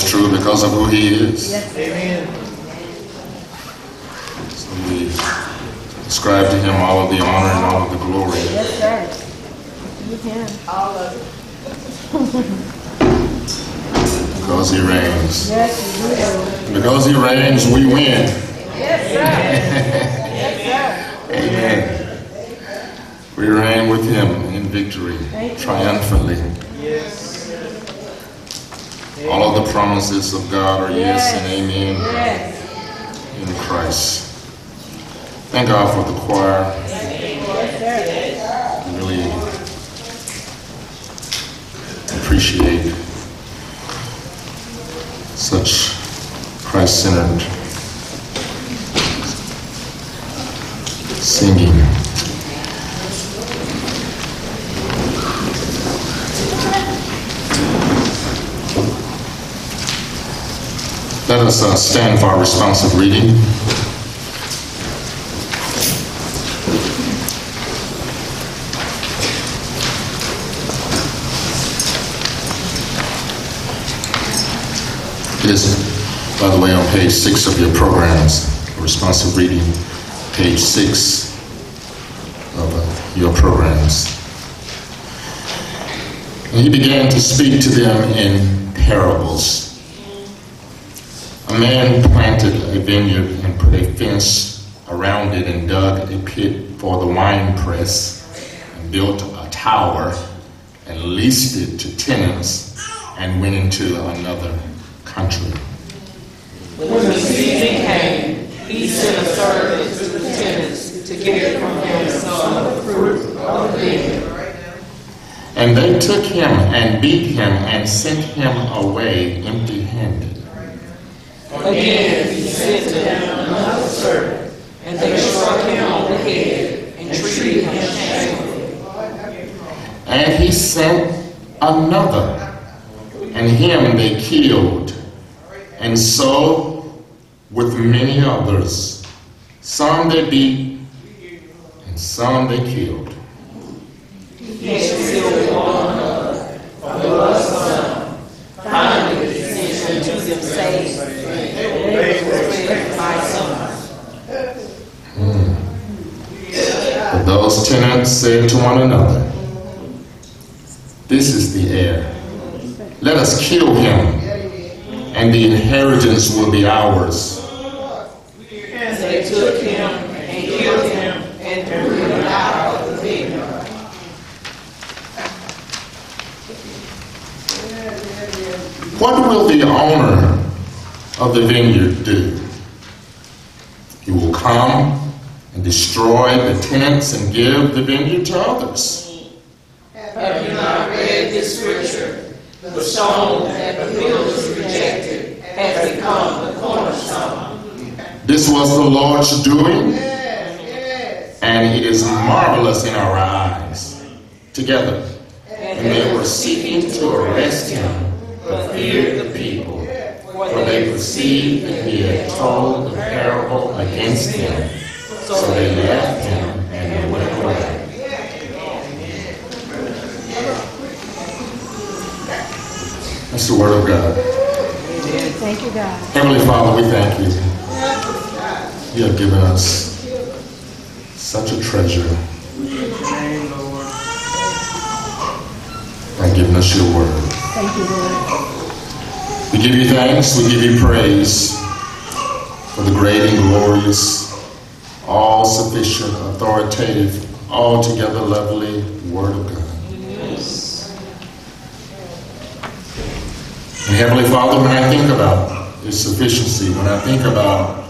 it's true because of who He is. Yes, sir. Amen. So we ascribe to Him all of the honor and all of the glory. Yes, sir. You can. All of it. Because He reigns. Yes, you Because He reigns, we win. Yes, sir. Yes, sir. Amen. We reign with Him in victory, triumphantly. Yes. All of the promises of God are yes and amen Yes. in Christ. Thank God for the choir. Yes, sir. really appreciate such Christ-centered singing. Let us uh, stand for our responsive reading. It is, by the way, on page six of your programs, responsive reading, page six of uh, your programs. And he began to speak to them in parables. A man planted a vineyard and put a fence around it and dug a pit for the wine press and built a tower and leased it to tenants and went into another country. When the season came, he sent a servant to the tenants to get from them some of the fruit of the vineyard. And they took him and beat him and sent him away empty handed. Again, he sent to them another servant, and they struck him on the head and treated him shamefully. And he sent another, and him they killed. And so with many others. Some they beat, and some they killed. Still one another, for the lust of some. Finally, he sent unto them saying, They were fled by some. But those tenants said to one another, This is the heir. Let us kill him, and the inheritance will be ours. And they took him and killed him and threw him out of the vineyard. What will the owner of the vineyard do? He will come destroy the tents and give the vineyard to others. Have you not read this scripture? The stone that the builders rejected has become the cornerstone. This was the Lord's doing, and it is marvelous in our eyes. Together, and they were seeking to arrest him, but feared the people, for they perceived that he had told the parable against them. So they left him and they went away. That's the word of God. Thank you, God. Heavenly Father, we thank you. You have given us such a treasure by giving us your word. Thank you, Lord. We give you thanks, we give you praise for the great and glorious, all sufficient, authoritative, altogether lovely Word of God. And Heavenly Father, when I think about its sufficiency, when I think about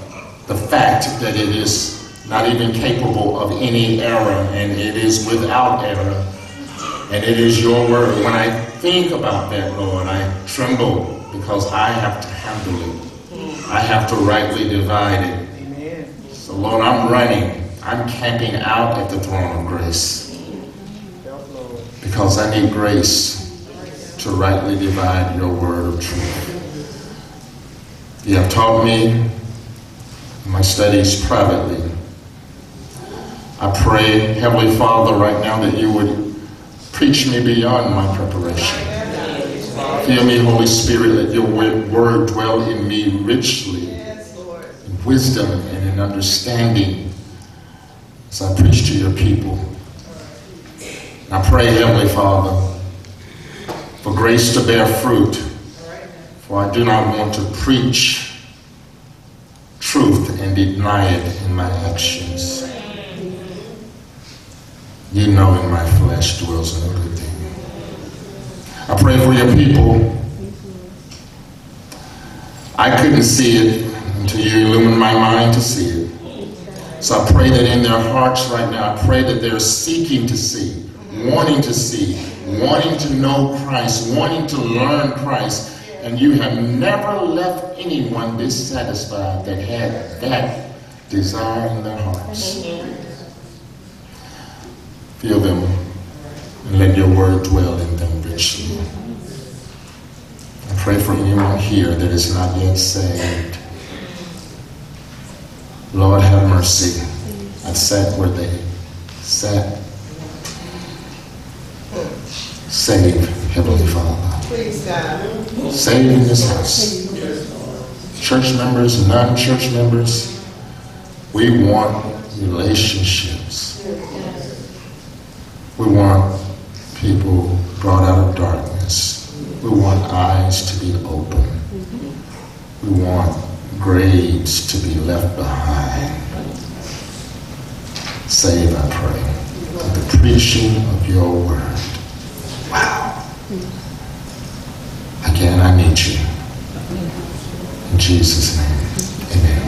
the fact that it is not even capable of any error and it is without error, and it is your word, when I think about that, Lord, I tremble because I have to handle it. I have to rightly divide it. Lord, I'm running. I'm camping out at the throne of grace because I need grace to rightly divide your word of truth. You have taught me my studies privately. I pray, Heavenly Father, right now that you would preach me beyond my preparation. Fill me, Holy Spirit, let your word dwell in me richly, in wisdom and understanding as I preach to your people. I pray, Heavenly Father, for grace to bear fruit, for I do not want to preach truth and deny it in my actions. You know in my flesh dwells no good thing. I pray for your people. I couldn't see it until you illumine my mind to see it. So I pray that in their hearts right now, I pray that they're seeking to see, wanting to see, wanting to know Christ, wanting to learn Christ. And you have never left anyone dissatisfied that had that desire in their hearts. Fill them and let your word dwell in them richly. I pray for anyone here that is not yet saved. Lord, have mercy. I sat where they sat. Save, Heavenly Father. Please, God. Save in this house. Church members, non-church members, we want relationships. We want people brought out of darkness. We want eyes to be open. We want graves to be left behind. Save, I pray, through the preaching of your word. Wow. Again, I need you. In Jesus' name, amen.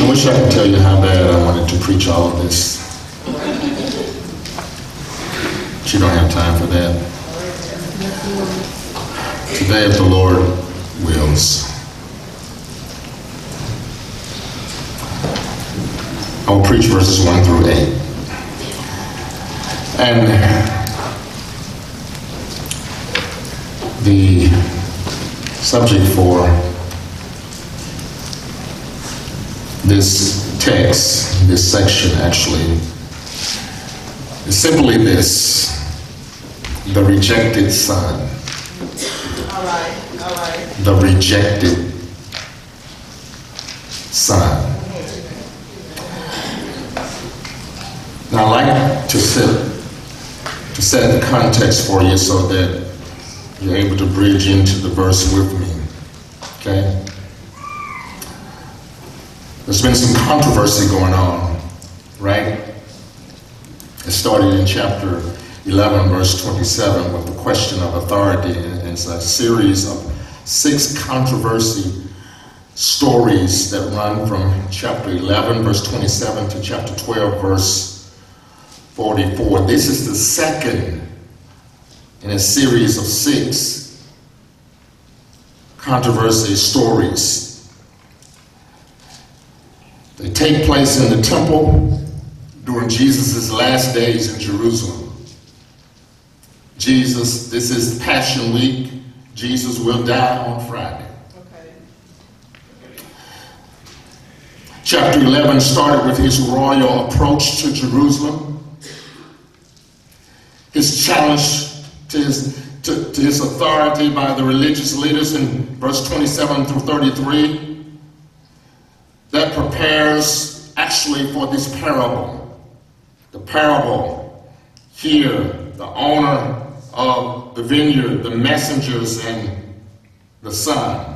I wish I could tell you how bad I wanted to preach all of this. But you don't have time for that. Today, if the Lord wills, I will preach verses 1 through 8. And the subject for this text, this section actually, is simply this the rejected son. All right, all right. The rejected son. Now, I like to set, to set the context for you so that you're able to bridge into the verse with me. Okay? There's been some controversy going on, right? It started in chapter 11, verse 27, with the question of authority. And it's a series of six controversy stories that run from chapter 11, verse 27, to chapter 12, verse 44. This is the second in a series of six controversy stories. They take place in the temple during Jesus' last days in Jerusalem. Jesus, this is Passion Week. Jesus will die on Friday. Okay. Chapter 11 started with his royal approach to Jerusalem, his challenge to his, to, to his authority by the religious leaders in verse 27 through 33. That prepares actually for this parable. The parable here, the owner of the vineyard, the messengers, and the son.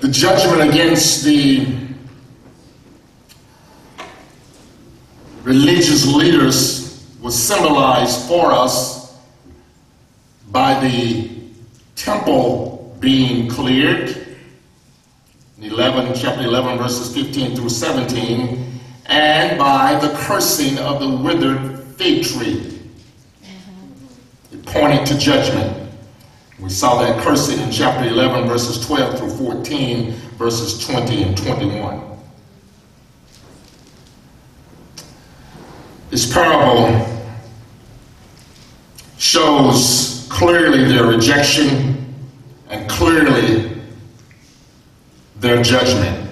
The judgment against the religious leaders was symbolized for us by the temple being cleared. 11, chapter 11, verses 15 through 17, and by the cursing of the withered fig tree. It pointed to judgment. We saw that cursing in chapter 11, verses 12 through 14, verses 20 and 21. This parable shows clearly their rejection and clearly their judgment.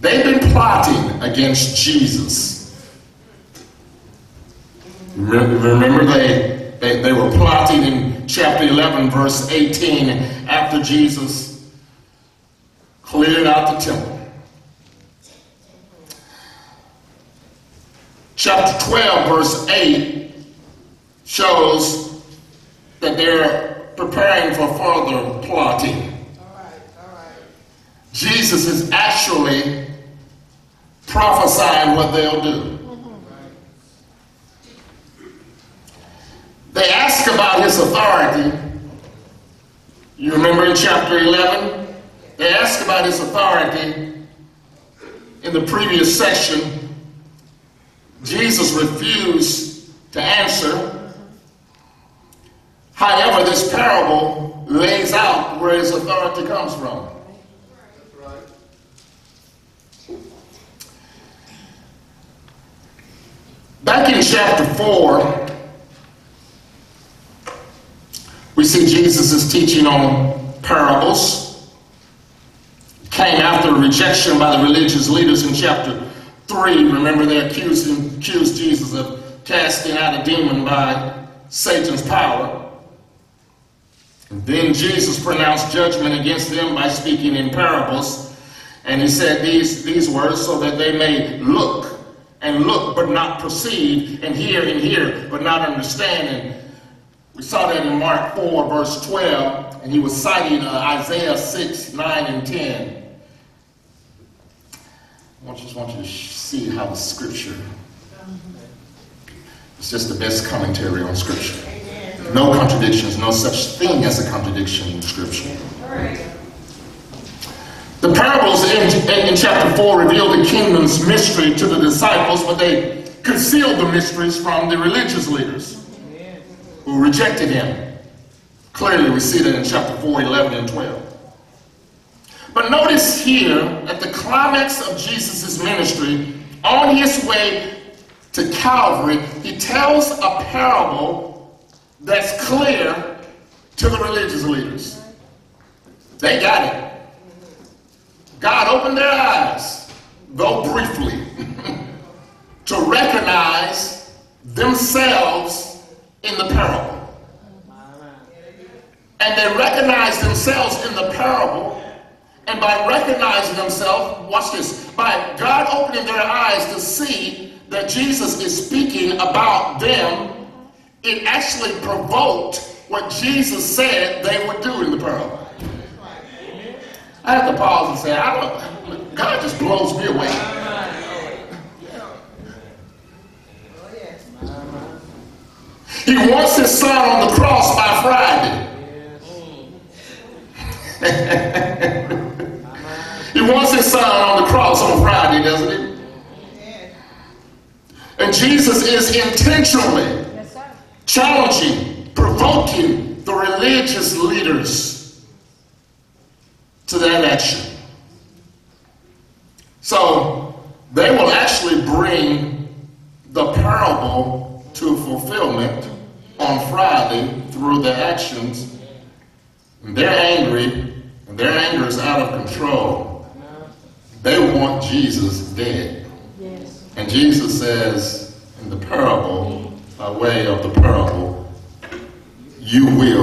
They've been plotting against Jesus. Remember, they, they, they were plotting in chapter 11, verse 18, after Jesus cleared out the temple. Chapter 12, verse 8 shows that they're preparing for further plotting. Jesus is actually prophesying what they'll do. They ask about his authority. You remember in chapter 11? They ask about his authority in the previous section. Jesus refused to answer. However, this parable lays out where his authority comes from. Back in chapter 4, we see Jesus is teaching on parables. Came after rejection by the religious leaders in chapter 3. Remember, they accused, him, accused Jesus of casting out a demon by Satan's power. Then Jesus pronounced judgment against them by speaking in parables. And he said these, these words so that they may look and look but not perceive, and hear and hear but not understand. And we saw that in Mark 4, verse 12, and he was citing uh, Isaiah 6, 9, and 10. I just want you to see how the scripture, it's just the best commentary on scripture. No contradictions, no such thing as a contradiction in scripture. The parables in, in, in, chapter 4 reveal the kingdom's mystery to the disciples, but they concealed the mysteries from the religious leaders who rejected him. Clearly, we see that in chapter 4, 11, and 12. But notice here, at the climax of Jesus' ministry, on his way to Calvary, he tells a parable that's clear to the religious leaders. They got it. God opened their eyes, though briefly, to recognize themselves in the parable. And they recognized themselves in the parable, and by recognizing themselves, watch this, by God opening their eyes to see that Jesus is speaking about them, it actually provoked what Jesus said they would do in the parable. I have to pause and say, I don't, God just blows me away. He wants his son on the cross by Friday. he wants his son on the cross on Friday, doesn't he? And Jesus is intentionally challenging, provoking the religious leaders to that action. So they will actually bring the parable to fulfillment on Friday through their actions. And they're angry, and their anger is out of control. They want Jesus dead. Yes. And Jesus says in the parable, by way of the parable, you will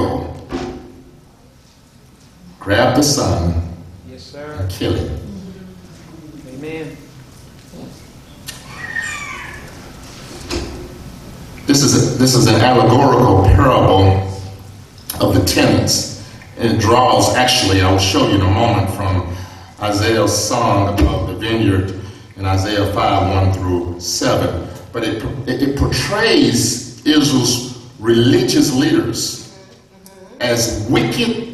grab the son Yes, sir. and kill him. Amen. This is, a, this is an allegorical parable of the tenants. It draws, actually, I will show you in a moment from Isaiah's song of the vineyard in Isaiah 5 1 through 7. But it, it, it portrays Israel's religious leaders as wicked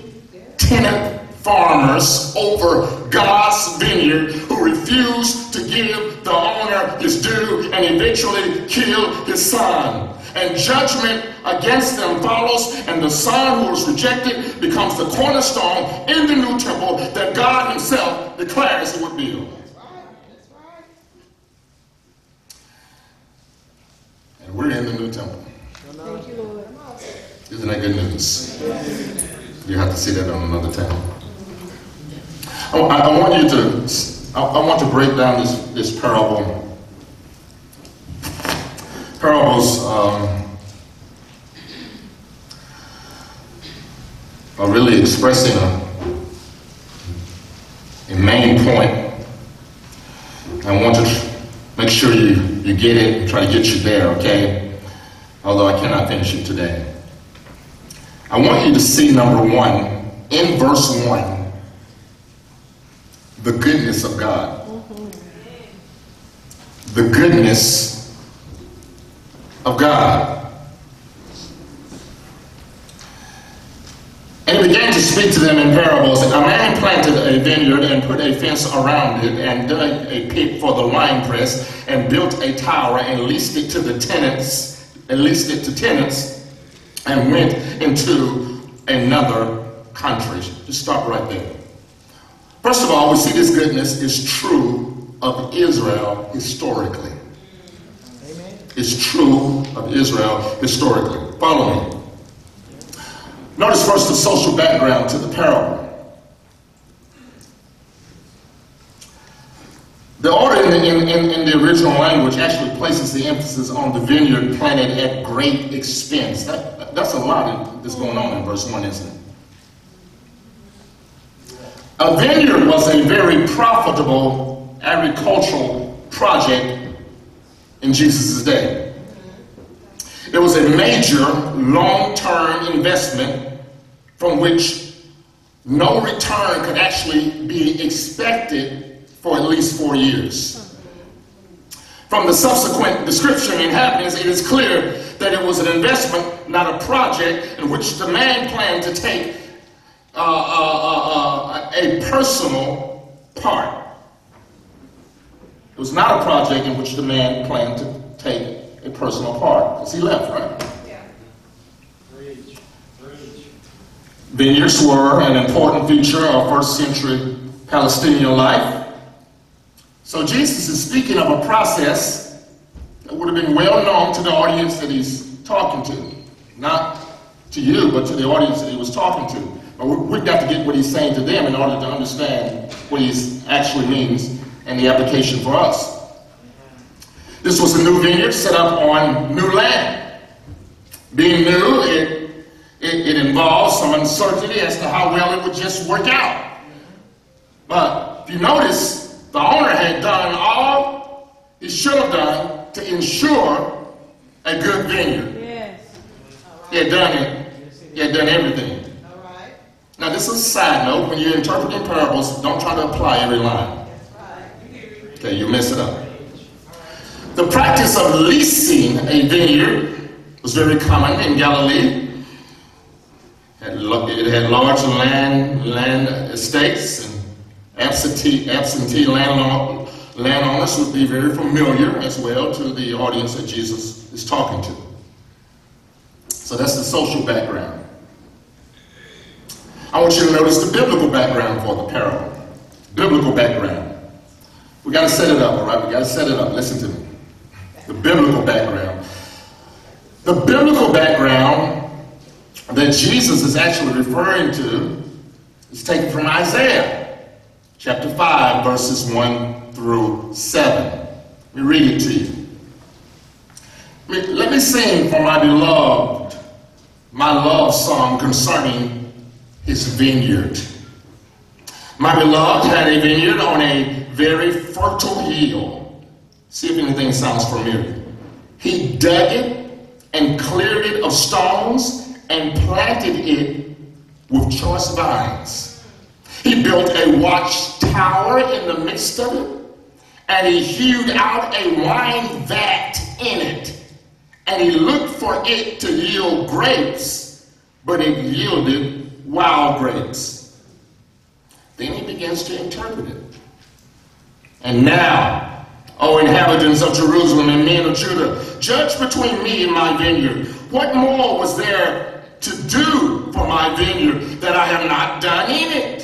tenant farmers over God's vineyard who refuse to give the owner his due and eventually kill his son. And judgment against them follows, and the son who was rejected becomes the cornerstone in the new temple that God himself declares he would build. And we're in the new temple. Thank you, Lord. Isn't that good news? You have to see that on another time. I, I want you to I, I want to break down this, this parable. Parables um, are really expressing a, a main point. I want to tr- make sure you, you get it and try to get you there, okay? Although I cannot finish it today. I want you to see number one, in verse one, the goodness of God. The goodness of God. And he began to speak to them in parables. A man planted a vineyard and put a fence around it and dug a pit for the winepress and built a tower and leased it to the tenants, and leased it to tenants and went into another country. Just stop right there. First of all, we see this goodness is true of Israel historically. Amen. It's true of Israel historically. Follow me. Notice first the social background to the parable. The order in the, in, in, in the original language actually places the emphasis on the vineyard planted at great expense. That, that's a lot that's going on in verse 1, isn't it? A vineyard was a very profitable agricultural project in Jesus' day. It was a major long-term investment from which no return could actually be expected for at least four years. From the subsequent description and happenings, it is clear that it was an investment, not a project, in which the man planned to take uh, uh, uh, a personal part. It was not a project in which the man planned to take a personal part, because he left, right? Yeah. Vineyards were an important feature of first century Palestinian life. So Jesus is speaking of a process that would have been well known to the audience that he's talking to. Not to you, but to the audience that he was talking to. But we- we've got to get what he's saying to them in order to understand what he actually means and the application for us. This was a new vineyard set up on new land. Being new, it, it, it involves some uncertainty as to how well it would just work out. But if you notice, the owner had done all he should have done to ensure a good vineyard. Yes. Right. He had done it. He had done everything. All right. Now, this is a side note. When you're interpreting parables, don't try to apply every line. Okay, you mess it up. The practice of leasing a vineyard was very common in Galilee. It had large land, land estates absentee, absentee landowners would be very familiar as well to the audience that Jesus is talking to. So that's the social background. I want you to notice the biblical background for the parable. Biblical background. We got to set it up, all right? We got to set it up. Listen to me. The biblical background. The biblical background that Jesus is actually referring to is taken from Isaiah chapter 5, verses 1 through 7. Let me read it to you. Let me- sing for my beloved my love song concerning his vineyard. My beloved had a vineyard on a very fertile hill. See if anything sounds familiar. He dug it and cleared it of stones and planted it with choice vines. He built a watchtower in the midst of it, and he hewed out a wine vat in it. And he looked for it to yield grapes, but it yielded wild grapes. Then he begins to interpret it. And now, O inhabitants of Jerusalem and men of Judah, judge between me and my vineyard. What more was there to do for my vineyard that I have not done in it?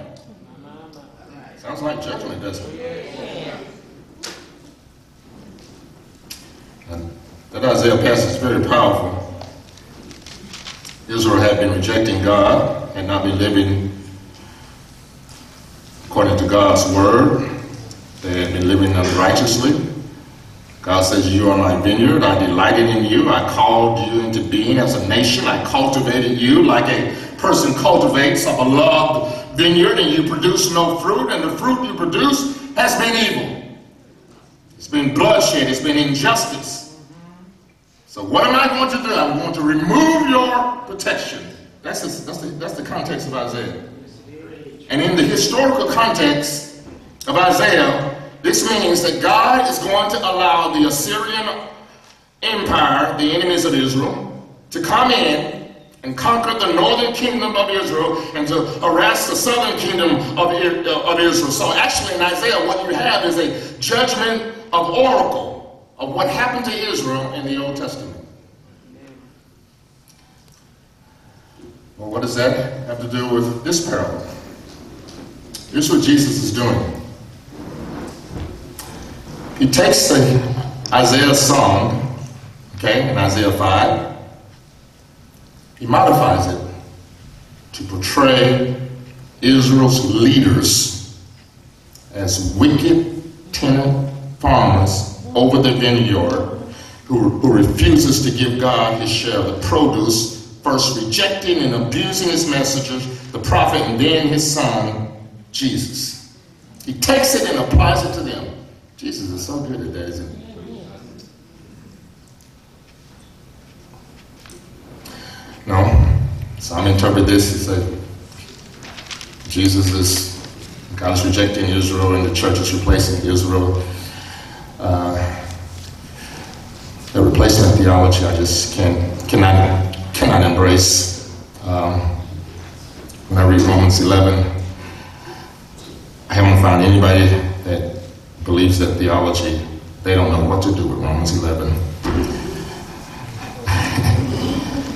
Sounds like judgment, doesn't it? And that Isaiah passage is very powerful. Israel had been rejecting God and not been living according to God's word. They had been living unrighteously. God says, You are my vineyard. I delighted in you. I called you into being as a nation. I cultivated you like a person cultivates a beloved vineyard, and you produce no fruit, and the fruit you produce has been evil. It's been bloodshed. It's been injustice. So what am I going to do? I'm going to remove your protection. That's the, that's the, that's the context of Isaiah. And in the historical context of Isaiah, this means that God is going to allow the Assyrian Empire, the enemies of Israel, to come in and conquer the northern kingdom of Israel and to harass the southern kingdom of, uh, of Israel. So actually in Isaiah, what you have is a judgment of oracle of what happened to Israel in the Old Testament. Well, what does that have to do with this parable? Here's what Jesus is doing. He takes the Isaiah song, okay, in Isaiah 5, he modifies it to portray Israel's leaders as wicked tenant farmers over the vineyard who, who refuses to give God his share of the produce, first rejecting and abusing his messengers, the prophet, and then his son, Jesus. He takes it and applies it to them. Jesus is so good at that, isn't he? No. Some interpret this as say Jesus is God's rejecting Israel and the church is replacing Israel. Uh, the replacement theology I just can cannot cannot embrace. Um, when I read Romans 11, I haven't found anybody that believes that theology. They don't know what to do with Romans 11.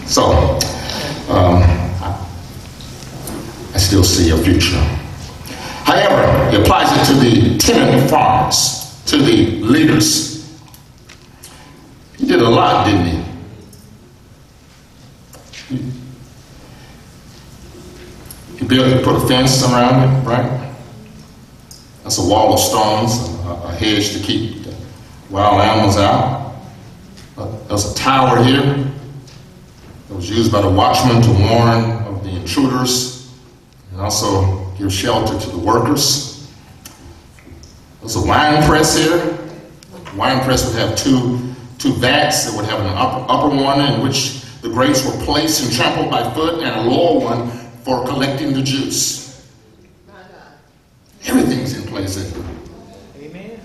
so, um, I, still see a future. However, he applies it to the tenant farmers, to the leaders. He did a lot, didn't he? He, built, he put a fence around it, right? That's a wall of stones, a, a hedge to keep wild animals out. Uh, There's a tower here that was used by the watchmen to warn of the intruders and also give shelter to the workers. There's a wine press here. The wine press would have two, two vats that would have an upper, upper one in which the grapes were placed and trampled by foot, and a lower one for collecting the juice. Everything's in place there. Amen.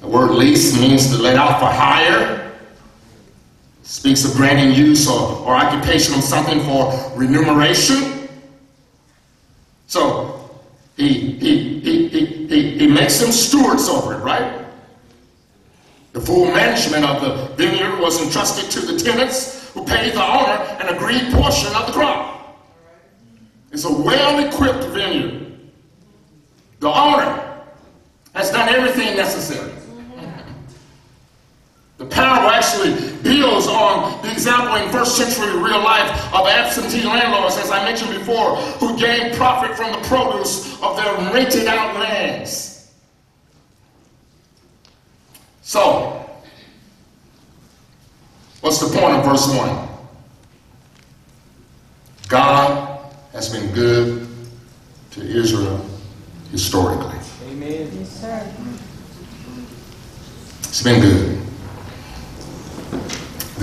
The word lease means to let out for hire. Speaks of granting use or, or occupation of something for remuneration. So he, he, he, he, he, he makes them stewards over it, right? The full management of the vineyard was entrusted to the tenants who paid the owner an agreed portion of the crop. It's a well equipped vineyard. The owner has done everything necessary. The parable actually builds on the example in first century real life of absentee landlords, as I mentioned before, who gained profit from the produce of their rented out lands. So, what's the point of verse 1? God has been good to Israel historically. Amen. Yes, sir. It's been good.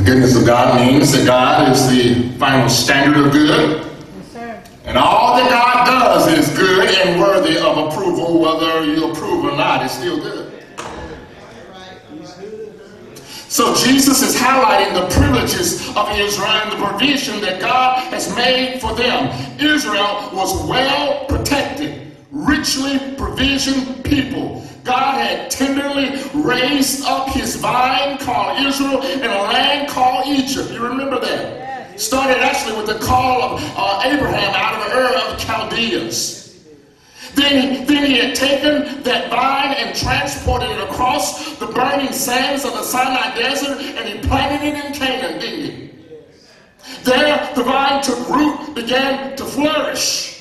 The goodness of God means that God is the final standard of good, Yes, sir. and all that God does is good and worthy of approval, whether you approve or not, it's still good. So Jesus is highlighting the privileges of Israel and the provision that God has made for them. Israel was well protected, richly provisioned people. God had tenderly raised up his vine called Israel in a land called Egypt. You remember that? Started actually with the call of uh, Abraham out of the Ur of Chaldeans. Then, then he had taken that vine and transported it across the burning sands of the Sinai desert and he planted it in Canaan, didn't he? There, the vine took root, began to flourish.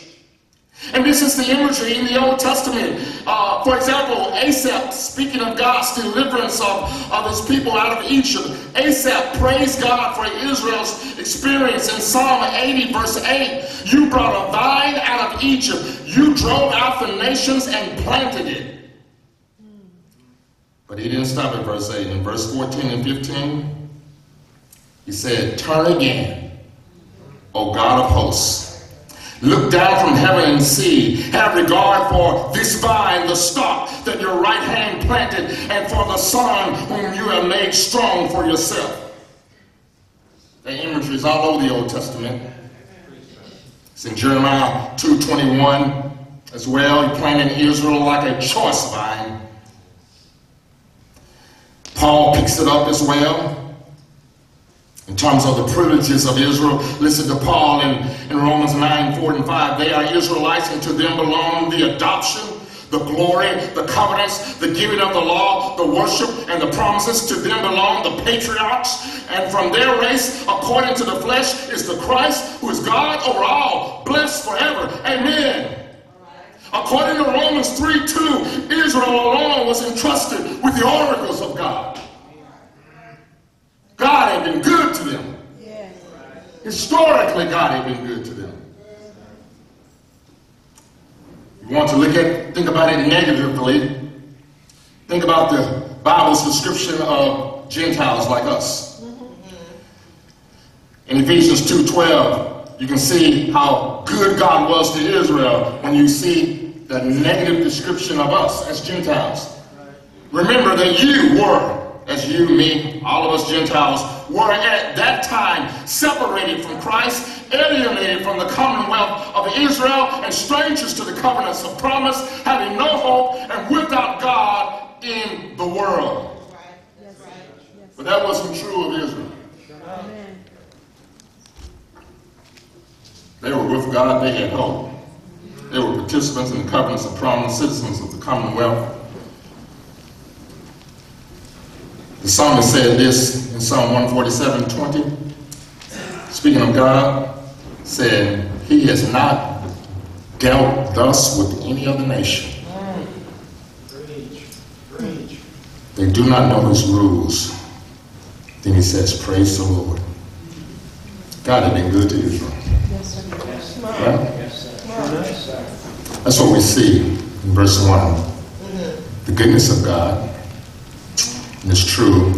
And this is the imagery in the Old Testament. Uh, for example, Asaph, speaking of God's deliverance of, of his people out of Egypt, Asaph praised God for Israel's experience in Psalm 80, verse 8. You brought a vine out of Egypt, you drove out the nations and planted it. But he didn't stop at verse 8. In verse 14 and 15, he said, Turn again, O God of hosts. Look down from heaven and see. Have regard for this vine, the stock that your right hand planted, and for the son whom you have made strong for yourself. The imagery is all over the Old Testament. It's in Jeremiah 2.21 as well. He planted Israel like a choice vine. Paul picks it up as well. In terms of the privileges of Israel, listen to Paul in, in Romans 9, 4 and 5. They are Israelites, and to them belong the adoption, the glory, the covenants, the giving of the law, the worship, and the promises. To them belong the patriarchs, and from their race, according to the flesh, is the Christ, who is God over all, blessed forever. Amen. According to Romans 3 2, Israel alone was entrusted with the oracles of God. God had been good to them. Historically, God had been good to them. You want to look at, think about it negatively. Think about the Bible's description of Gentiles like us. In Ephesians 2.12, you can see how good God was to Israel when you see the negative description of us as Gentiles. Remember that you were as you, me, all of us Gentiles, were at that time separated from Christ, alienated from the commonwealth of Israel, and strangers to the covenants of promise, having no hope and without God in the world. But that wasn't true of Israel. They were with God, they had hope. They were participants in the covenants of promise, citizens of the commonwealth. The psalmist said this in Psalm 147 20. Speaking of God, said, He has not dealt thus with any other nation. They do not know His rules. Then he says, Praise the Lord. God had been good to Israel. Yes, sir. Yes, Right? That's what we see in verse 1. The goodness of God. It's true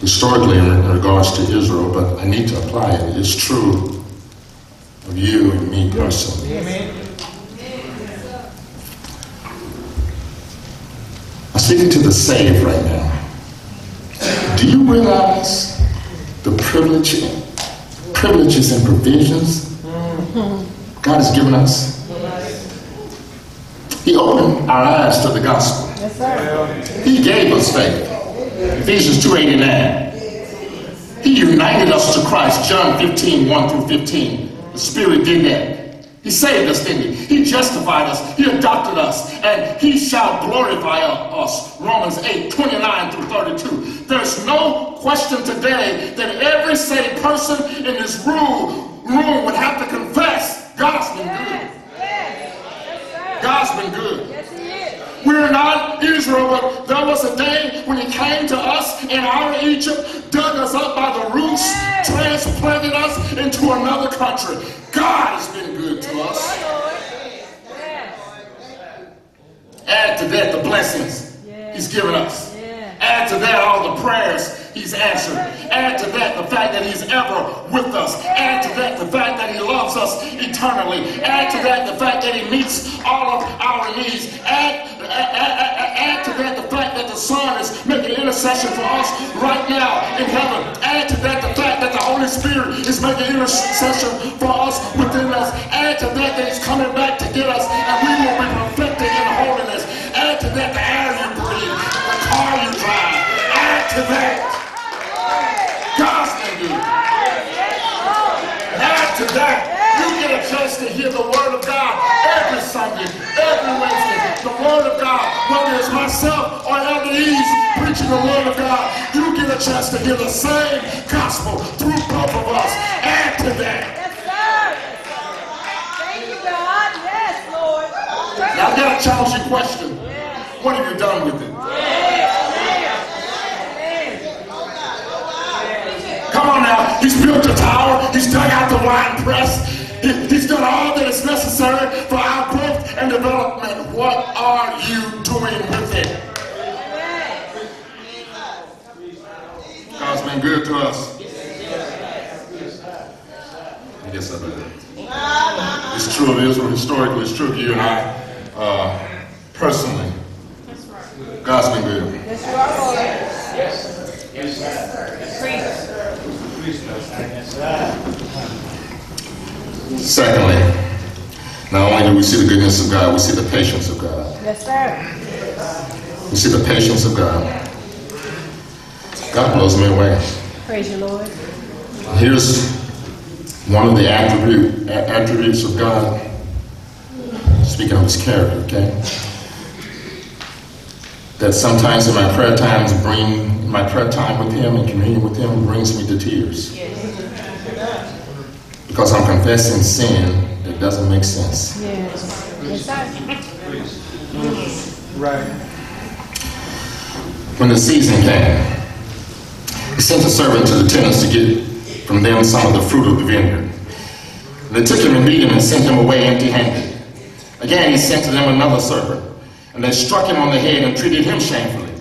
historically in regards to Israel, but I need to apply it. It's true of you and me personally. Amen. I'm speaking to the saved right now. Do you realize the privilege, privileges and provisions God has given us? He opened our eyes to the gospel. He gave us faith. Ephesians 2.89. He united us to Christ. John 15, 1 through 15. The Spirit did that. He saved us, didn't he? He justified us. He adopted us. And he shall glorify us. Romans 8, 29 through 32. There's no question today that every saved person in this room, room would have to confess God's been good. God's been good. Yes, he is. We're not Israel, but there was a day when he came to us in our Egypt, dug us up by the roots, transplanted us into another country. God has been good to us. Add to that the blessings he's given us. Add to that all the prayers he's answered. Add to that the fact that he's ever with us. Add to that the fact that he loves us eternally. Add to that the fact that he meets all of our needs. Add, intercession for us right now in heaven. Add to that the fact that the Holy Spirit is making intercession for us within us. Add to that that He's coming back to get us and we will be perfected in holiness. Add to that the air you breathe, the car you drive. Add to that. God's been good. Add to that, you get a chance to hear the Word of God every Sunday, every Wednesday. The Word of God, whether it's myself God, you get a chance to hear the same gospel through both of us. Add to that. Yes, sir. Thank you, God. Yes, Lord. Now, I've got to challenge you a question. What have you done with it? Come on now. He's built a tower. He's dug out the wine press. He- he's done all that is necessary to us. I guess I better. It's true of Israel. Historically, it's true of you and I. Uh, personally, God's been good. Yes, you are, Lord. Secondly, not only do we see the goodness of God, we see the patience of God. Yes, sir. We see the patience of God. God blows me away. Praise you, Lord. Here's one of the attribute, a- attributes of God. Speaking of his character, okay? That sometimes in my prayer times bring my prayer time with him and communion with him brings me to tears. Yes. Because I'm confessing sin that doesn't make sense. Yes. Yes. Right. When the season came, he sent a servant to the tenants to get from them some of the fruit of the vineyard. They took him and beat him and sent him away empty handed. Again, he sent to them another servant, and they struck him on the head and treated him shamefully.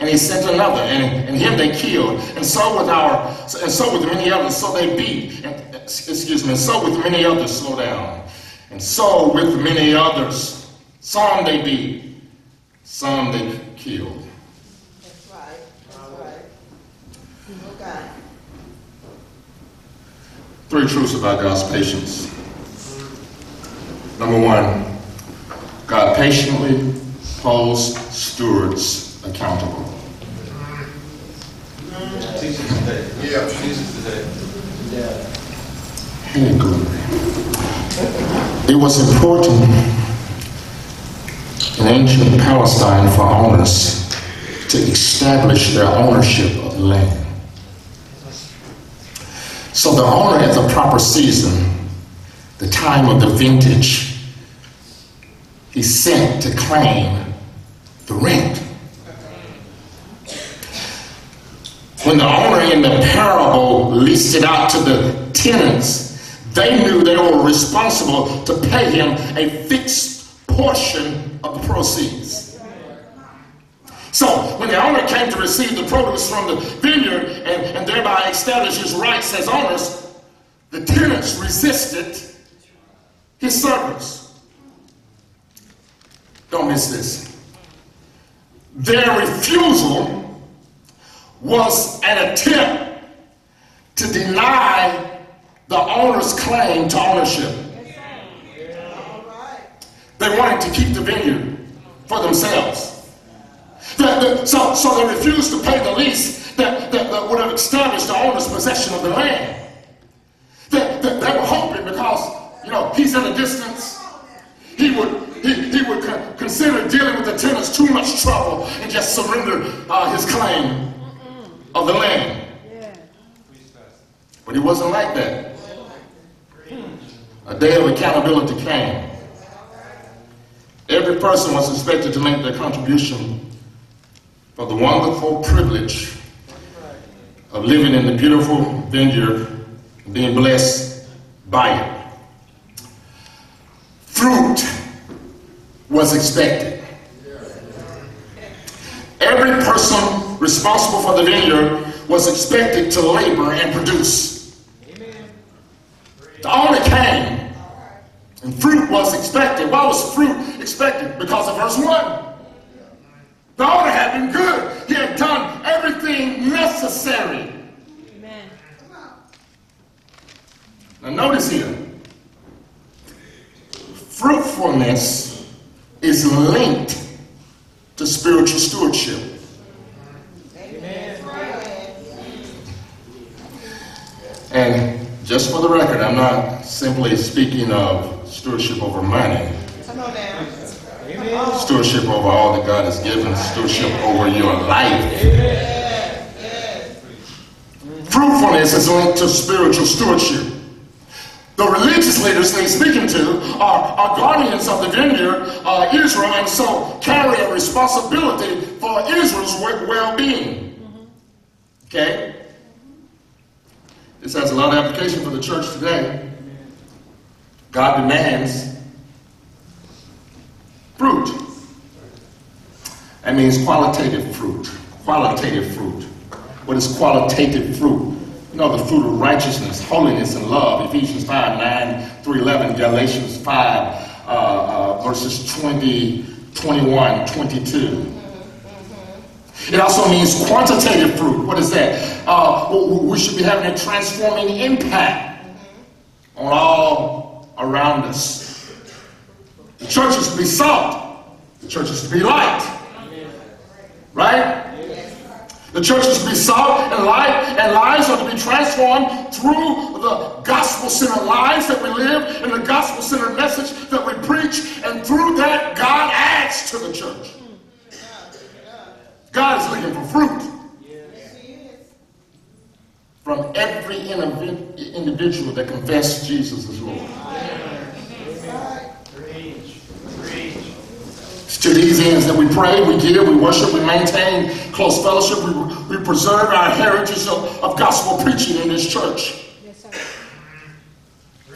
And he sent another, and, and him they killed. And so with our, and so with many others, so they beat. And, excuse me, and so with many others, slow down. And so with many others, some they beat, some they killed. That's right, that's right. Oh, God. Three truths about God's patience. Number one, God patiently holds stewards accountable. Hey, glory. It was important in ancient Palestine for owners to establish their ownership of the land. So the owner at the proper season, the time of the vintage, he sent to claim the rent. When the owner in the parable leased it out to the tenants, they knew they were responsible to pay him a fixed portion of the proceeds. So when the owner came to receive the produce from the vineyard and, and thereby establish his rights as owners, the tenants resisted his servants. Don't miss this. Their refusal was an attempt to deny the owner's claim to ownership. They wanted to keep the vineyard for themselves. The- the- so, so they refused to pay the lease that, that, that would have established the owner's possession of the land. They, they, they were hoping because, you know, he's in a distance, he would, he, he would con- consider dealing with the tenants too much trouble and just surrender uh, his claim of the land. But it wasn't like that. A day of accountability came. Every person was expected to make their contribution for the wonderful privilege of living in the beautiful vineyard being blessed by it. Fruit was expected. Every person responsible for the vineyard was expected to labor and produce. The owner came, and fruit was expected. Why was fruit expected? Because of verse 1. The owner had been good. He had done everything everything necessary. Amen. Now notice here, fruitfulness is linked to spiritual stewardship. And just for the record, I'm not simply speaking of stewardship over money, Come on now. Stewardship over all that God has given, stewardship over your life. Fruitfulness is linked to spiritual stewardship. The religious leaders they're speaking to are, are guardians of the vineyard, uh, Israel, and so carry a responsibility for Israel's well being. Okay? This has a lot of application for the church today. God demands fruit. That means qualitative fruit. Qualitative fruit. What is qualitative fruit? You know, the fruit of righteousness, holiness, and love. Ephesians 5 9 through 11, Galatians 5, uh, uh, verses 20, 21, 22. It also means quantitative fruit. What is that? Uh, we should be having a transforming impact on all around us. The church is to be salt. The church is to be light. Right? The church is to be salt and light, and lives are to be transformed through the gospel-centered lives that we live and the gospel-centered message that we preach, and through that, God adds to the church. God is looking for fruit from every individual that confesses Jesus as Lord. Preach. Preach. It's to these ends that we pray, we give, we worship, we maintain close fellowship, we, we preserve our heritage of, of gospel preaching in this church. Yes.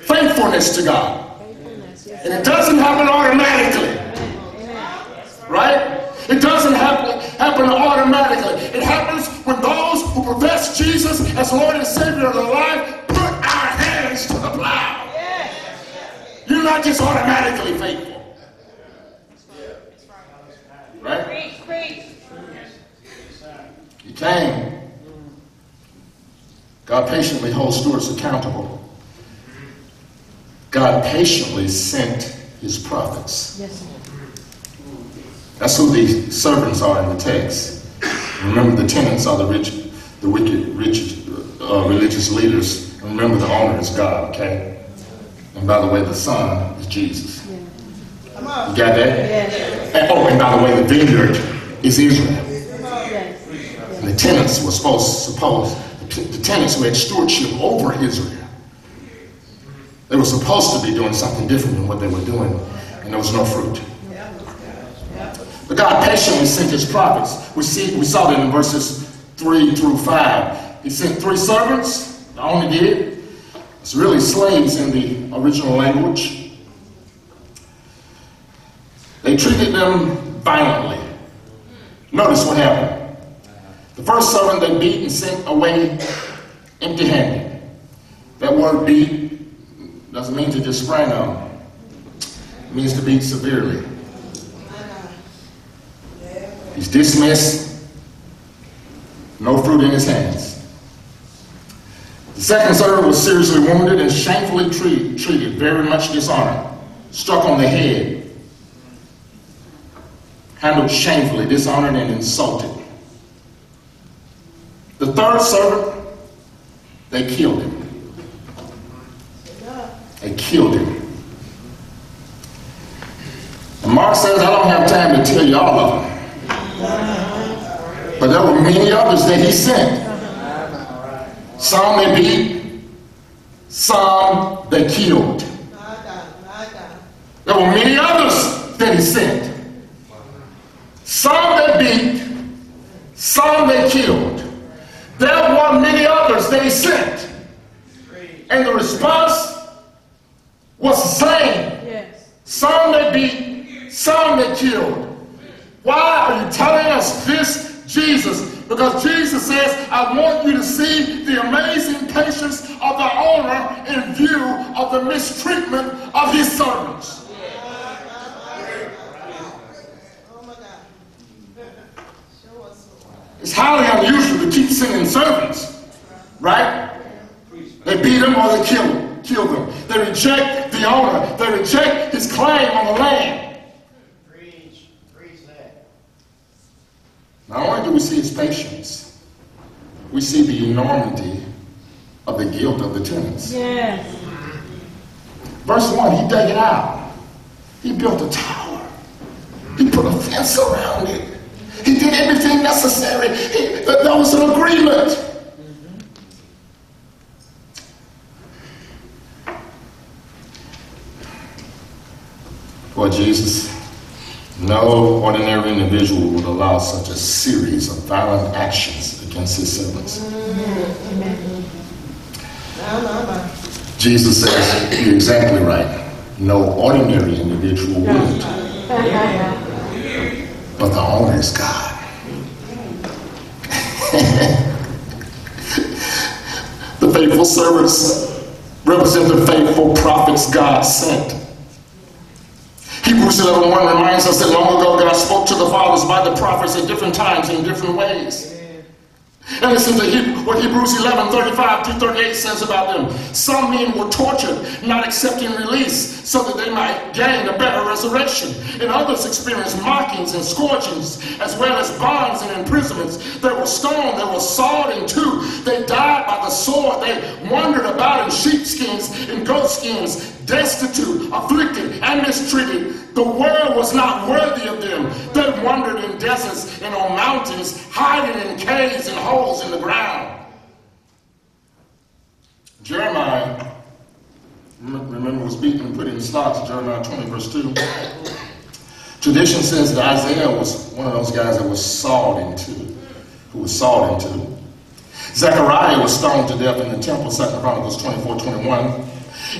Faithfulness to God. Faithfulness. Yes, And it doesn't happen automatically, Amen. right? It doesn't happen, happen automatically. It happens when those who profess Jesus as Lord and Savior of their life put our hands to the plow. You're not just automatically faithful. Right? Preach, preach. He came. God patiently holds stewards accountable. God patiently sent his prophets. Yes. That's who the servants are in the text. Remember, the tenants are the rich, the wicked, rich, uh, religious leaders. And remember, the owner is God. Okay. And by the way, the son is Jesus. Come on. You got that? Yes. And, oh, and by the way, the vineyard is Israel. And the tenants were supposed, supposed, the tenants who had stewardship over Israel, they were supposed to be doing something different than what they were doing, and there was no fruit. But God patiently sent his prophets. We see we saw that in verses three through five. He sent three servants, the only did. It's really slaves in the original language. They treated them violently. Notice what happened. The first servant they beat and sent away empty handed. That word beat doesn't mean to just spring on. It means to beat severely. He's dismissed, no fruit in his hands. The second servant was seriously wounded and shamefully treated, treated very much dishonored, struck on the head, handled shamefully, dishonored, and insulted. The third servant, they killed him. They killed him. And Mark says, I don't have time to tell you all of them. But there were many others that he sent. Some they beat, some they killed. There were many others that he sent. Some they beat, some they killed. There were many others they sent. And the response was the same. Yes. Some they beat, some they killed. Why are you telling us this, Jesus? Because Jesus says, I want you to see the amazing patience of the owner in view of the mistreatment of his servants. My God. Show us. Lord. It's highly unusual to keep sending servants, right? They beat them or they kill them, kill them. They reject the owner. They reject his claim on the land. Preach. Preach that. Not only do we see his patience, we see the enormity of the guilt of the tenants. Yes. Verse 1, he dug it out. He built a tower. He put a fence around it. He did everything necessary. He, there was an agreement. Lord Jesus, no ordinary individual would allow such a series of violent actions against his servants. No, no, no. Jesus says, you're exactly right. No ordinary individual would. But the owner is God. the faithful servants represent the faithful prophets God sent. Hebrews 11.1 reminds us that long ago God spoke to the fathers by the prophets at different times in different ways. And listen to He- what Hebrews 11, 35 through 38 says about them. Some men were tortured, not accepting release, so that they might gain a better resurrection. And others experienced mockings and scourgings, as well as bonds and imprisonments. They were stoned, they were sawed in two. They died by the sword. They wandered about in sheepskins and goatskins, destitute, afflicted, and mistreated. The world was not worthy of them. They wandered in deserts and on mountains, hiding in caves and holes in the ground. Jeremiah, rem- remember, was beaten and put in stocks, Jeremiah 20, verse 2. Tradition says that Isaiah was one of those guys that was sawed into, who was sawed into. Zechariah was stoned to death in the temple, 2 Chronicles 24, 21.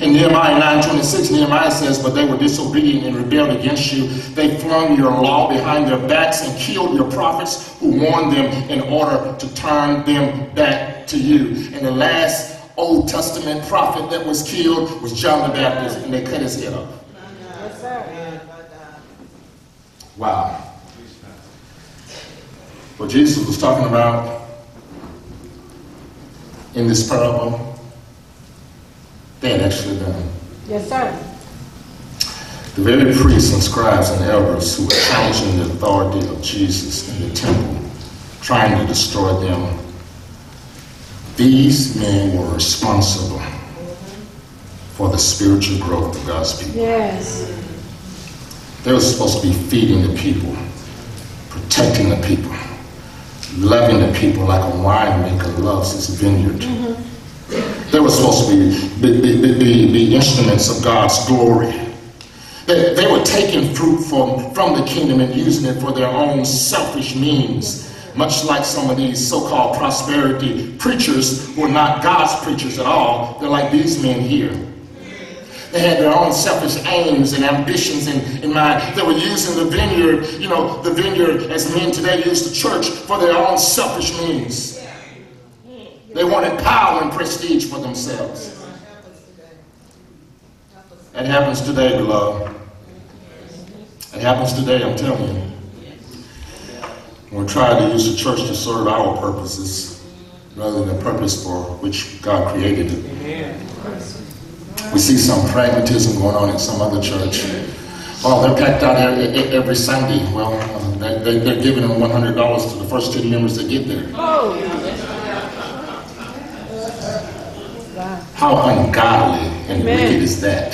In Nehemiah 9:26, Nehemiah says, But they were disobedient and rebelled against you. They flung your law behind their backs and killed your prophets who warned them in order to turn them back to you. And the last Old Testament prophet that was killed was John the Baptist, and they cut his head off. Wow. What Jesus was talking about in this parable, they had actually done. Yes, sir. The very priests and scribes and elders who were challenging the authority of Jesus in the temple, trying to destroy them, these men were responsible for the spiritual growth of God's people. Yes. They were supposed to be feeding the people, protecting the people, loving the people like a winemaker loves his vineyard. Mm-hmm. They were supposed to be, be instruments of God's glory. They, they were taking fruit from, from the kingdom and using it for their own selfish means, much like some of these so called prosperity preachers who are not God's preachers at all. They're like these men here. They had their own selfish aims and ambitions in, in mind. They were using the vineyard, you know, the vineyard as men today use the church for their own selfish means. They wanted power and prestige for themselves. That happens today, beloved. It happens today, I'm telling you. We're trying to use the church to serve our purposes rather than the purpose for which God created it. We see some pragmatism going on in some other church. Oh, they're packed out every, Sunday. Well, uh, they, they, they're giving them $100 to the first 10 members that get there. Oh. How ungodly and Amen. wicked is that?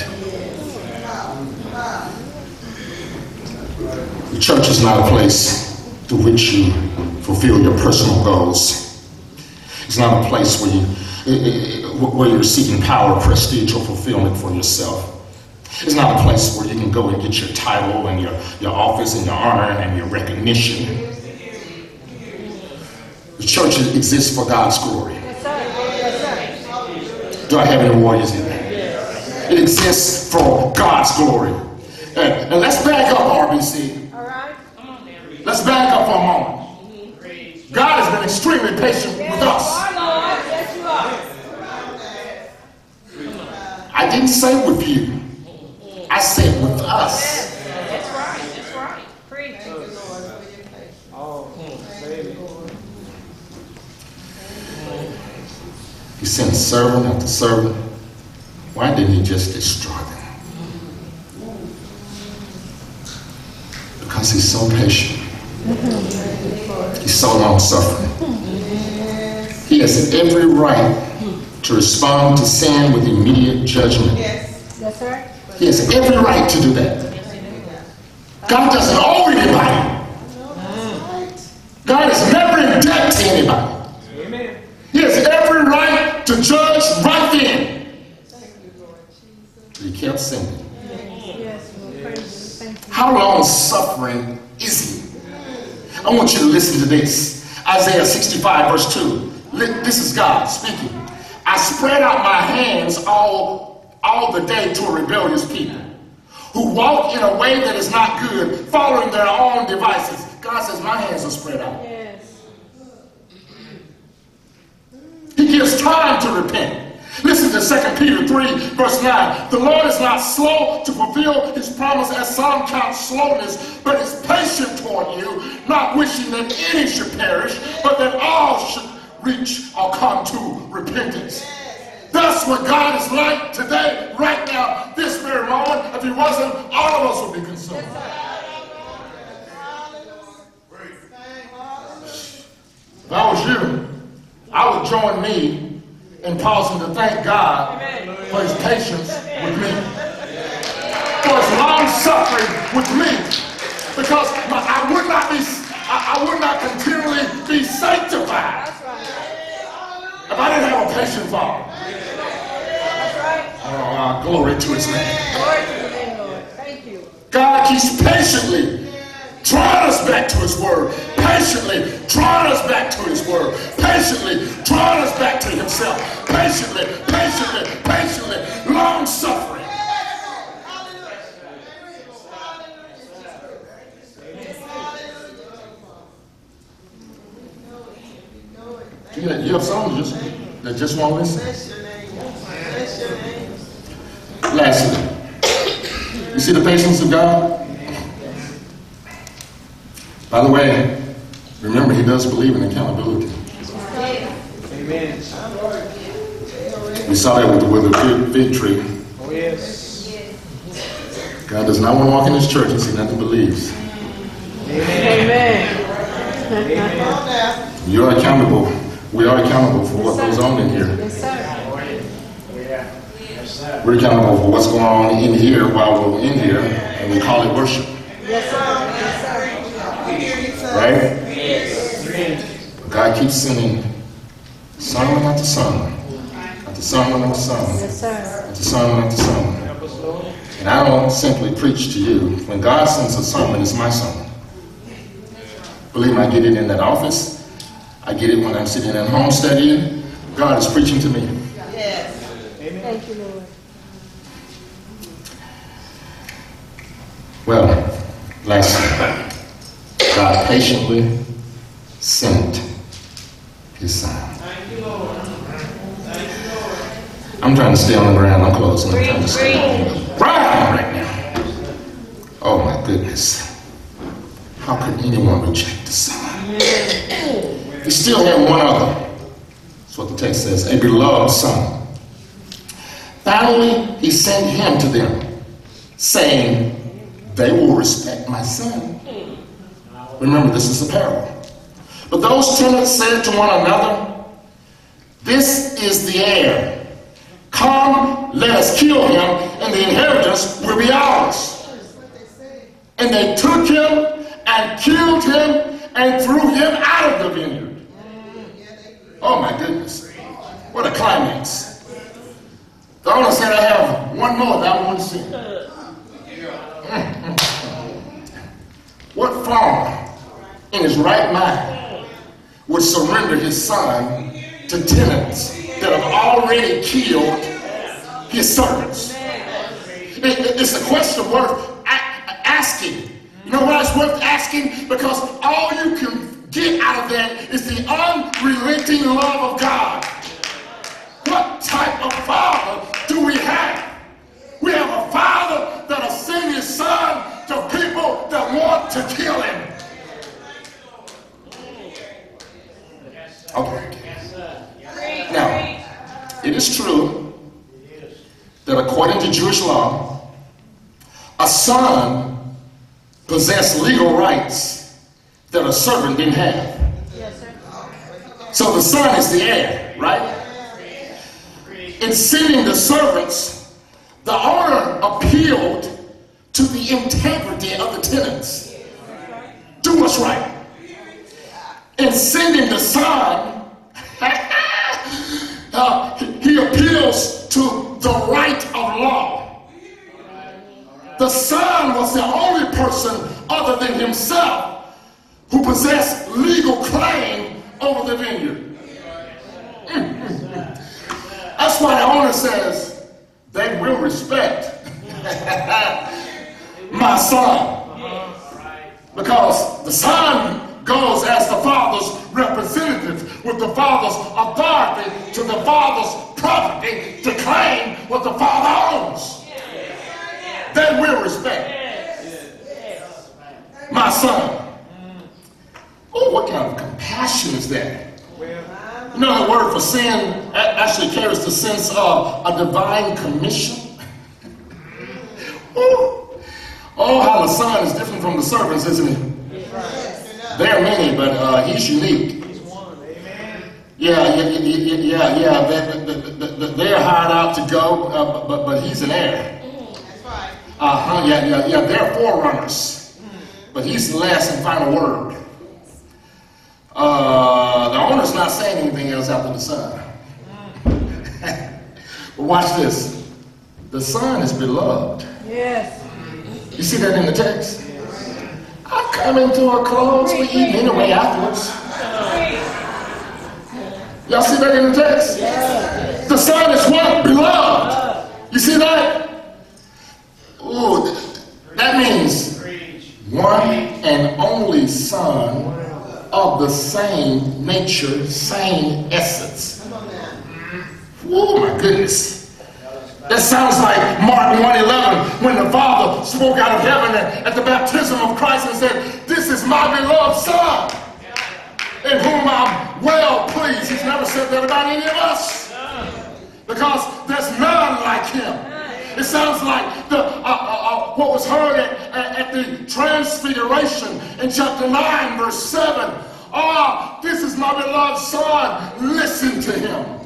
The church is not a place to which you fulfill your personal goals. It's not a place where you eh, eh, where you're seeking power, prestige, or fulfillment for yourself. It's not a place where you can go and get your title and your, your office and your honor and your recognition. The church exists for God's glory. Yes, sir. Yes, sir. Do I have any warriors in there? It exists for God's glory. And, and let's back up, RBC. All right. Let's back up for a moment. God has been extremely patient with us. are, Lord. Yes, you are. I didn't say with you. I said with us. That's right. That's right. Preach. Oh, baby. He sent servant after servant. Why didn't he just destroy them? Because he's so patient. He's so long suffering. He has every right to respond to sin with immediate judgment. Yes, sir. He has every right to do that. God doesn't owe anybody. God is never in debt to anybody. Amen. He has every right to judge right then. He kept sinning. Yes, Lord. Praise you. Thank you. How long suffering is he? I want you to listen to this. Isaiah 65, verse 2. This is God speaking. I spread out my hands all, all the day to a rebellious people who walk in a way that is not good, following their own devices. God says, My hands are spread out. Yes. He gives time to repent. Listen to 2 Peter 3, verse 9. The Lord is not slow to fulfill his promise as some count slowness, but is patient toward you, not wishing that any should perish, but that all should reach or come to repentance. That's what God is like today, right now, this very moment. If he wasn't, all of us would be consumed. If I was you, I would join me in pausing to thank God for his patience with me, for his long suffering with me, because my, I would not be, I, I would not continually be sanctified if I didn't have a patient father. Oh, uh, glory to his name. Glory to the name, Lord. Thank you. God keeps patiently drawing us back to his word, patiently drawing us back to his word, patiently drawing us back to himself, patiently, patiently, patiently, long suffering. You have, you have some just, that just won't listen. Lastly, you see the patience of God? By the way, remember, he does believe in accountability. Amen. We saw that with the withered fig- fig tree. Oh, yes. God does not want to walk in his church and see nothing believes. Amen. Come on. You're accountable. We are accountable for what goes on in here. Yes, sir. Oh, yeah. Yes, sir. We're accountable for what's going on in here while we're in here, and we call it worship, Yes, sir. We Yes. you, God keeps sending sermon after sermon, after sermon after sermon, Yes, sir. after sermon after sermon. Help. And I don't simply preach to you. When God sends a sermon, it's my sermon. Believe me, I get it in that office. I get it when I'm sitting at home studying. God is preaching to me. Yes. Amen. Thank you, Lord. Well, lastly, God patiently sent his son. I'm trying to stay on the ground. I'm closing. I'm trying to stay on the ground right now. Oh my goodness. How could anyone reject the son? He still had one other. That's what the text says. A beloved son. Finally, he sent him to them, saying, They will respect my son. Remember, this is a parable. But those tenants said to one another, This is the heir. Come, let us kill him, and the inheritance will be ours. And they took him and killed him and threw him out of the vineyard. Oh my goodness. What a climax. The owner said, I have one more that I want to see. What farmer in his right mind would surrender his son to tenants that have already killed his servants? It- it- it's a question worth asking. You know why it's worth asking? Because all you can get out of that is the unrelenting love of God. What type of father do we have? We have a father that'll send his son to people that want to kill him. Okay. Now, is true that according to Jewish law, a son possessed legal rights that a servant didn't have. Yes, sir. So the son is the heir, right? In sending the servants, the owner appealed to the integrity of the tenants. Do what's right. In sending the son, uh, he appeals to the right of law. The son was the only person other than himself who possessed legal claim over the vineyard. Mm-hmm. That's why the owner says they will respect my son. Because the son goes as the father's representative with the father's authority to the father's property to claim what the father owns. They will respect my son. Oh, what kind of compassion is that? You know, the word for sin actually carries the sense of a divine commission. Oh, how the son is different from the servants, isn't he? There are many, but uh, he's unique. Yeah, yeah, yeah, yeah, yeah. They, they're hired out to go, uh, but, but he's an heir. Uh huh. Yeah, yeah, yeah. They're forerunners, but he's the last and final word. Uh, the owner's not saying anything else after the son. but watch this. The son is beloved. Yes. You see that in the text? I come into our clothes, we eat anyway afterwards. Y'all see that in the text? Yes. The son is what? Beloved. You see that? Ooh, that means one and only son of the same nature, same essence. Oh my goodness. That sounds like Mark 111 when the Father spoke out of heaven at, at the baptism of Christ and said, This is my beloved Son, in whom I'm well pleased. He's never said that about any of us. Because there's none like him. It sounds like the uh, uh, uh, what was heard at, at, the transfiguration in chapter 9, verse 7. Ah, this is my beloved son. Listen to him.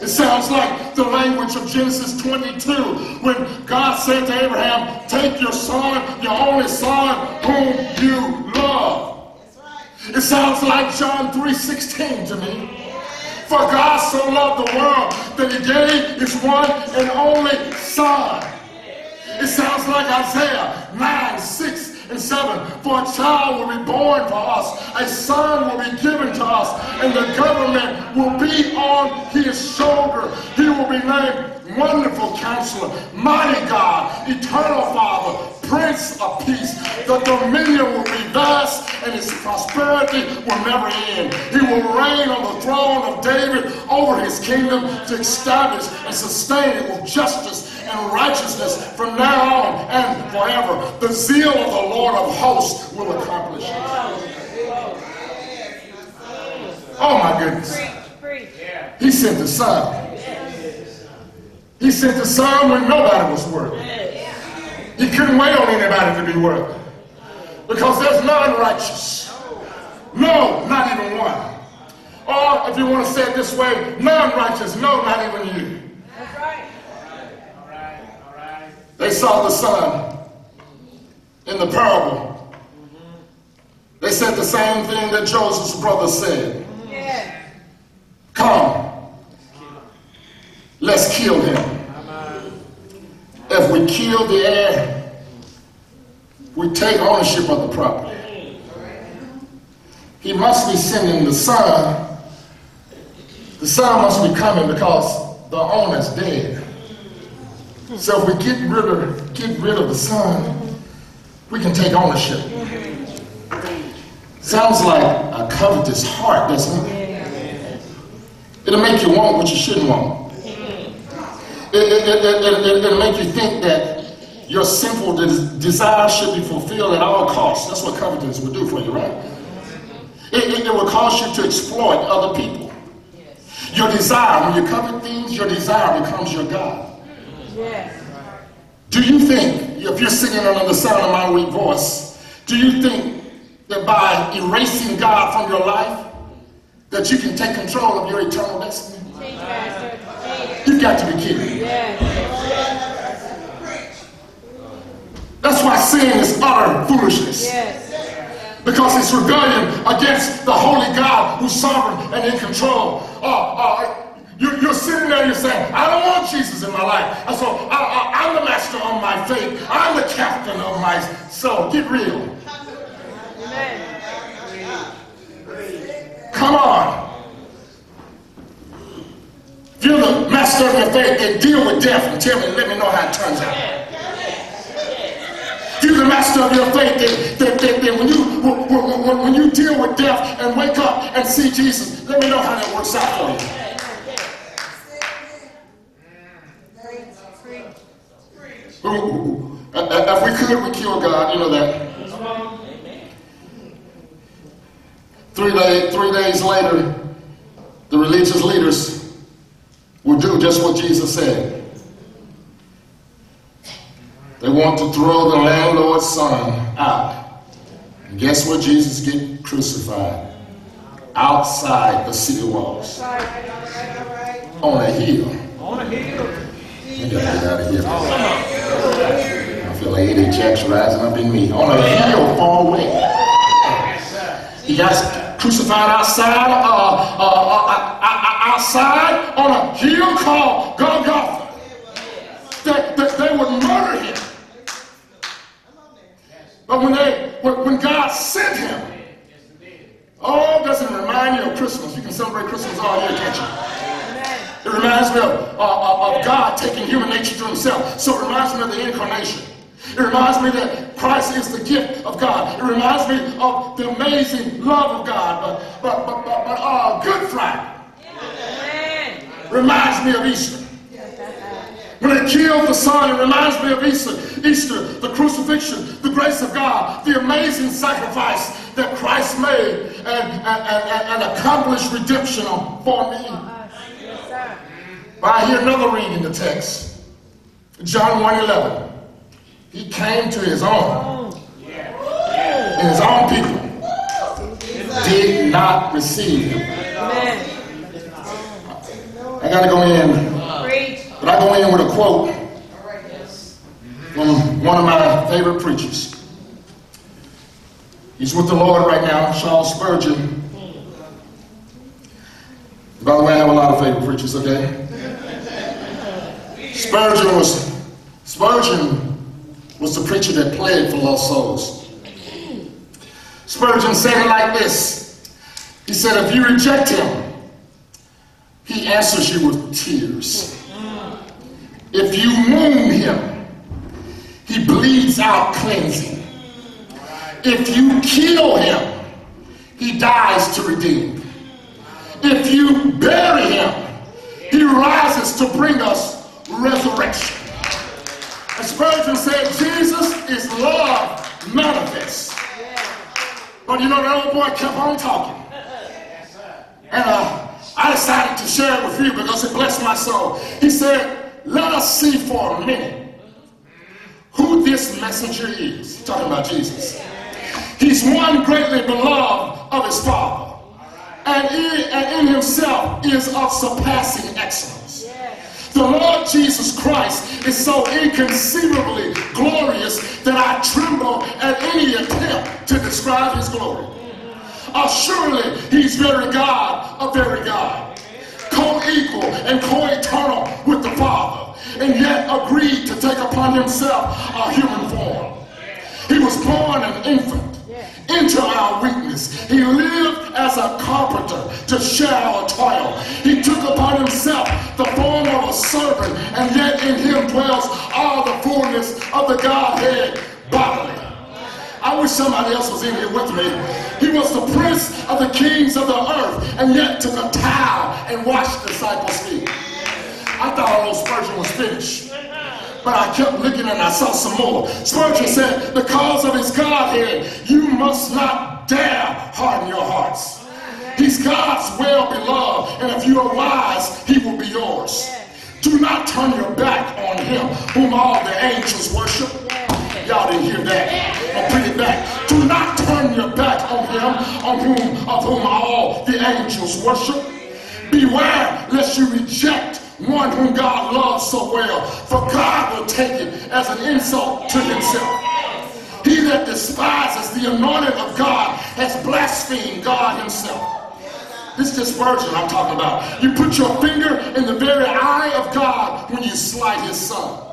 It sounds like the language of Genesis 22 when God said to Abraham, Take your son, your only son, whom you love. It sounds like John 3:16 to me. For God so loved the world that he gave his one and only son. It sounds like Isaiah 9, 6, and 7. For a child will be born for us, a son will be given to us, and the government will be on his shoulder. He will be named Wonderful Counselor, Mighty God, Eternal Father, Prince of Peace. The dominion will be vast, and his prosperity will never end. He will reign on the throne of David over his kingdom to establish and sustain it with justice and righteousness from now on and forever. The zeal of the Lord of hosts will accomplish it. Oh my goodness. He sent the Son. He sent the Son when nobody was worthy. He couldn't wait on anybody to be worthy. Because there's none righteous. No, not even one. Or if you want to say it this way, none righteous. No, not even you. That's right. They saw the son in the parable. They said the same thing that Joseph's brother said. Yes. Come, let's kill him. We kill the heir, we take ownership of the property. He must be sending the son. The son must be coming because the owner's dead. So if we get rid of get rid of the son, we can take ownership. Sounds like a covetous heart, doesn't it? It'll make you want what you shouldn't want. It, make you think that your sinful des- desire should be fulfilled at all costs. That's what covetousness would do for you, right? It, it, it will cause you to exploit other people. Your desire, when you covet things, your desire becomes your God. Yes. Do you think, if you're singing under the sound of my weak voice, do you think that by erasing God from your life, that you can take control of your eternal destiny? You've got to be kidding. Yes. That's why sin is utter foolishness. Because it's rebellion against the holy God who's sovereign and in control. Uh, uh, you're, you're sitting there and you're saying, I don't want Jesus in my life. And so I, I'm the master of my faith. I'm the captain of my soul. Get real. Amen. Come on. If you're the master of your faith, then deal with death and tell me, let me know how it turns out. You're the master of your faith, then, then, then, then when, you, when, when, when you deal with death and wake up and see Jesus, let me know how that works out for you. Uh, uh, If we could, we kill God. You know that. Three, day, three days later, the religious leaders will do just what Jesus said. They want to throw the landlord's son out. And guess where Jesus get crucified? Outside the city walls. Right. Right. On a hill. On a hill. I gotta get out of here. I feel like Eddie Jack's rising up in me. On a hill far away. He got crucified outside, uh, uh, uh, uh, uh, outside on a hill called Golgotha. That, that they would murder him. But when they, when, when God sent him, oh, doesn't remind you of Christmas? You can celebrate Christmas all year, can't you? It reminds me of, uh, of of God taking human nature to himself. So it reminds me of the incarnation. It reminds me that Christ is the gift of God. It reminds me of the amazing love of God. But, but, but, but, but uh, Good Friday. Reminds me of Easter. When they killed the Son, it reminds me of Easter. Easter, the crucifixion, the grace of God, the amazing sacrifice that Christ made and, and, and, and accomplished redemption for me. But I hear another reading in the text. John 1.11. He came to his own. And his own people did not receive him. Amen. I gotta go in, but I go in with a quote from one of my favorite preachers. He's with the Lord right now, Charles Spurgeon. By the way, I have a lot of favorite preachers, okay? Spurgeon was Spurgeon was the preacher that played for lost souls. Spurgeon said it like this. He said, if you reject him, he answers you with tears. If you wound him, he bleeds out cleansing. If you kill him, he dies to redeem. If you bury him, he rises to bring us resurrection. And Spurgeon said, Jesus is love manifest. But you know, that old boy kept on talking. And uh, I decided to share it with you because it blessed my soul. He said, let us see for a minute who this messenger is. Talking about Jesus. He's one greatly beloved of his Father. And in, and in himself is of surpassing excellence. The Lord Jesus Christ is so inconceivably glorious that I tremble at any attempt to describe his glory. Ah, Assuredly, he's very God, a very God, co-equal and co-eternal with the Father, and yet agreed to take upon himself a human form. He was born an infant into our weakness. He lived as a carpenter to share our toil. He took upon himself the form of a servant, and yet in him dwells all the fullness of the Godhead bodily. I wish somebody else was in here with me. He was the prince of the kings of the earth, and yet took a towel and washed disciples' feet. I thought old Spurgeon was finished. But I kept looking and I saw some more. Spurgeon said, because of his Godhead, you must not dare harden your hearts. He He's God's well beloved, and if you are wise, he will be yours. Do not turn your back on him, whom all the angels worship. Y'all didn't hear that. I'll bring it back. Do not turn your back on him, on whom of whom all the angels worship. Beware lest you reject one whom God loves so well, for God will take it as an insult to himself. He that despises the anointing of God has blasphemed God himself. This is Spurgeon I'm talking about. You put your finger in the very eye of God when you slight his son.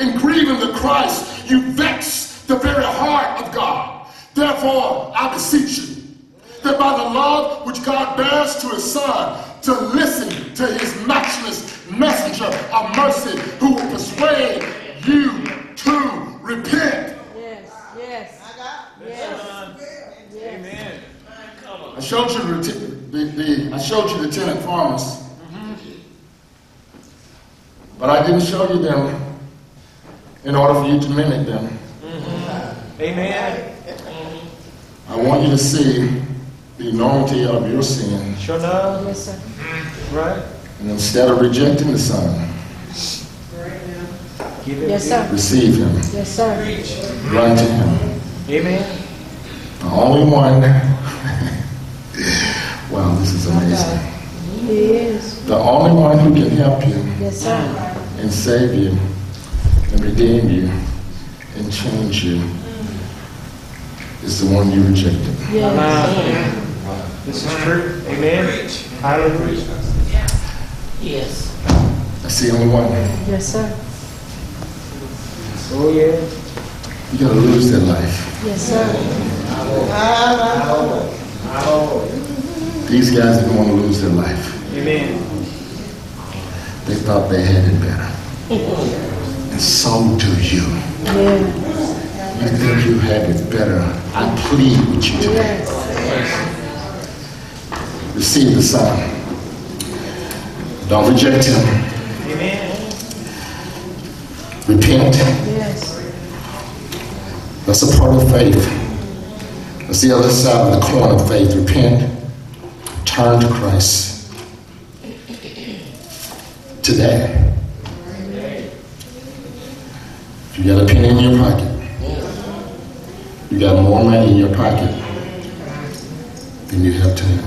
In grieving the Christ, you vex the very heart of God. Therefore, I beseech you that by the love which God bears to his son, to listen to his matchless messenger of mercy who will persuade you to repent. Yes, yes, i yes. Amen. I showed you the, the, the I showed you the tenant farmers, mm-hmm. but I didn't show you them in order for you to mimic them. Mm-hmm. Amen. I want you to see the enormity of your sin, Sure enough. Yes, sir. Mm-hmm. Right. and instead of rejecting the Son, Give it. Yes, sir. receive Him, Yes, sir. run to Him. Amen. The only one. wow, this is amazing. He is. The only one who can help you Yes, sir. and save you and redeem you and change you is the one you rejected. Yes. This is true. Amen. Hallelujah. Yes. That's the only one. Yes, sir. Oh, yeah. You gotta lose that life. Yes, sir. These guys didn't want to lose their life. Amen. They thought they had it better. And so do you. You think you have it better. I plead with you today. Receive the Son. Don't reject Him. Amen. Repent. Yes. That's a part of faith. That's the other side of the coin of faith. Repent. Turn to Christ. Today. If you got a penny in your pocket, you got more money in your pocket than you have time.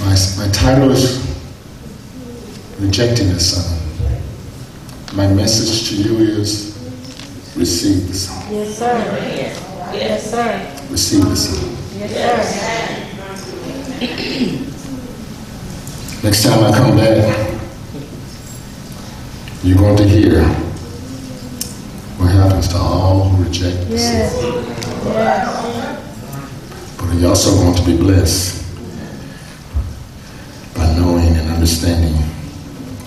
My, my title is Rejecting the Son. My message to you is receive the Son. Yes, sir. Yes, sir. Receive the Son. Yes, sir. Next time I come back, you're going to hear what happens to all who reject the Son. Yes. Yes. But you're also going to be blessed by knowing and understanding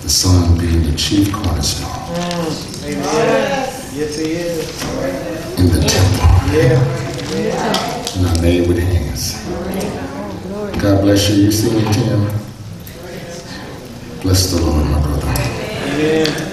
the Son being the chief cornerstone Amen. Yes, he is. in the temple, Yeah. not made with hands. God bless you. You see me, Tim? Bless the Lord, my brother. Amen.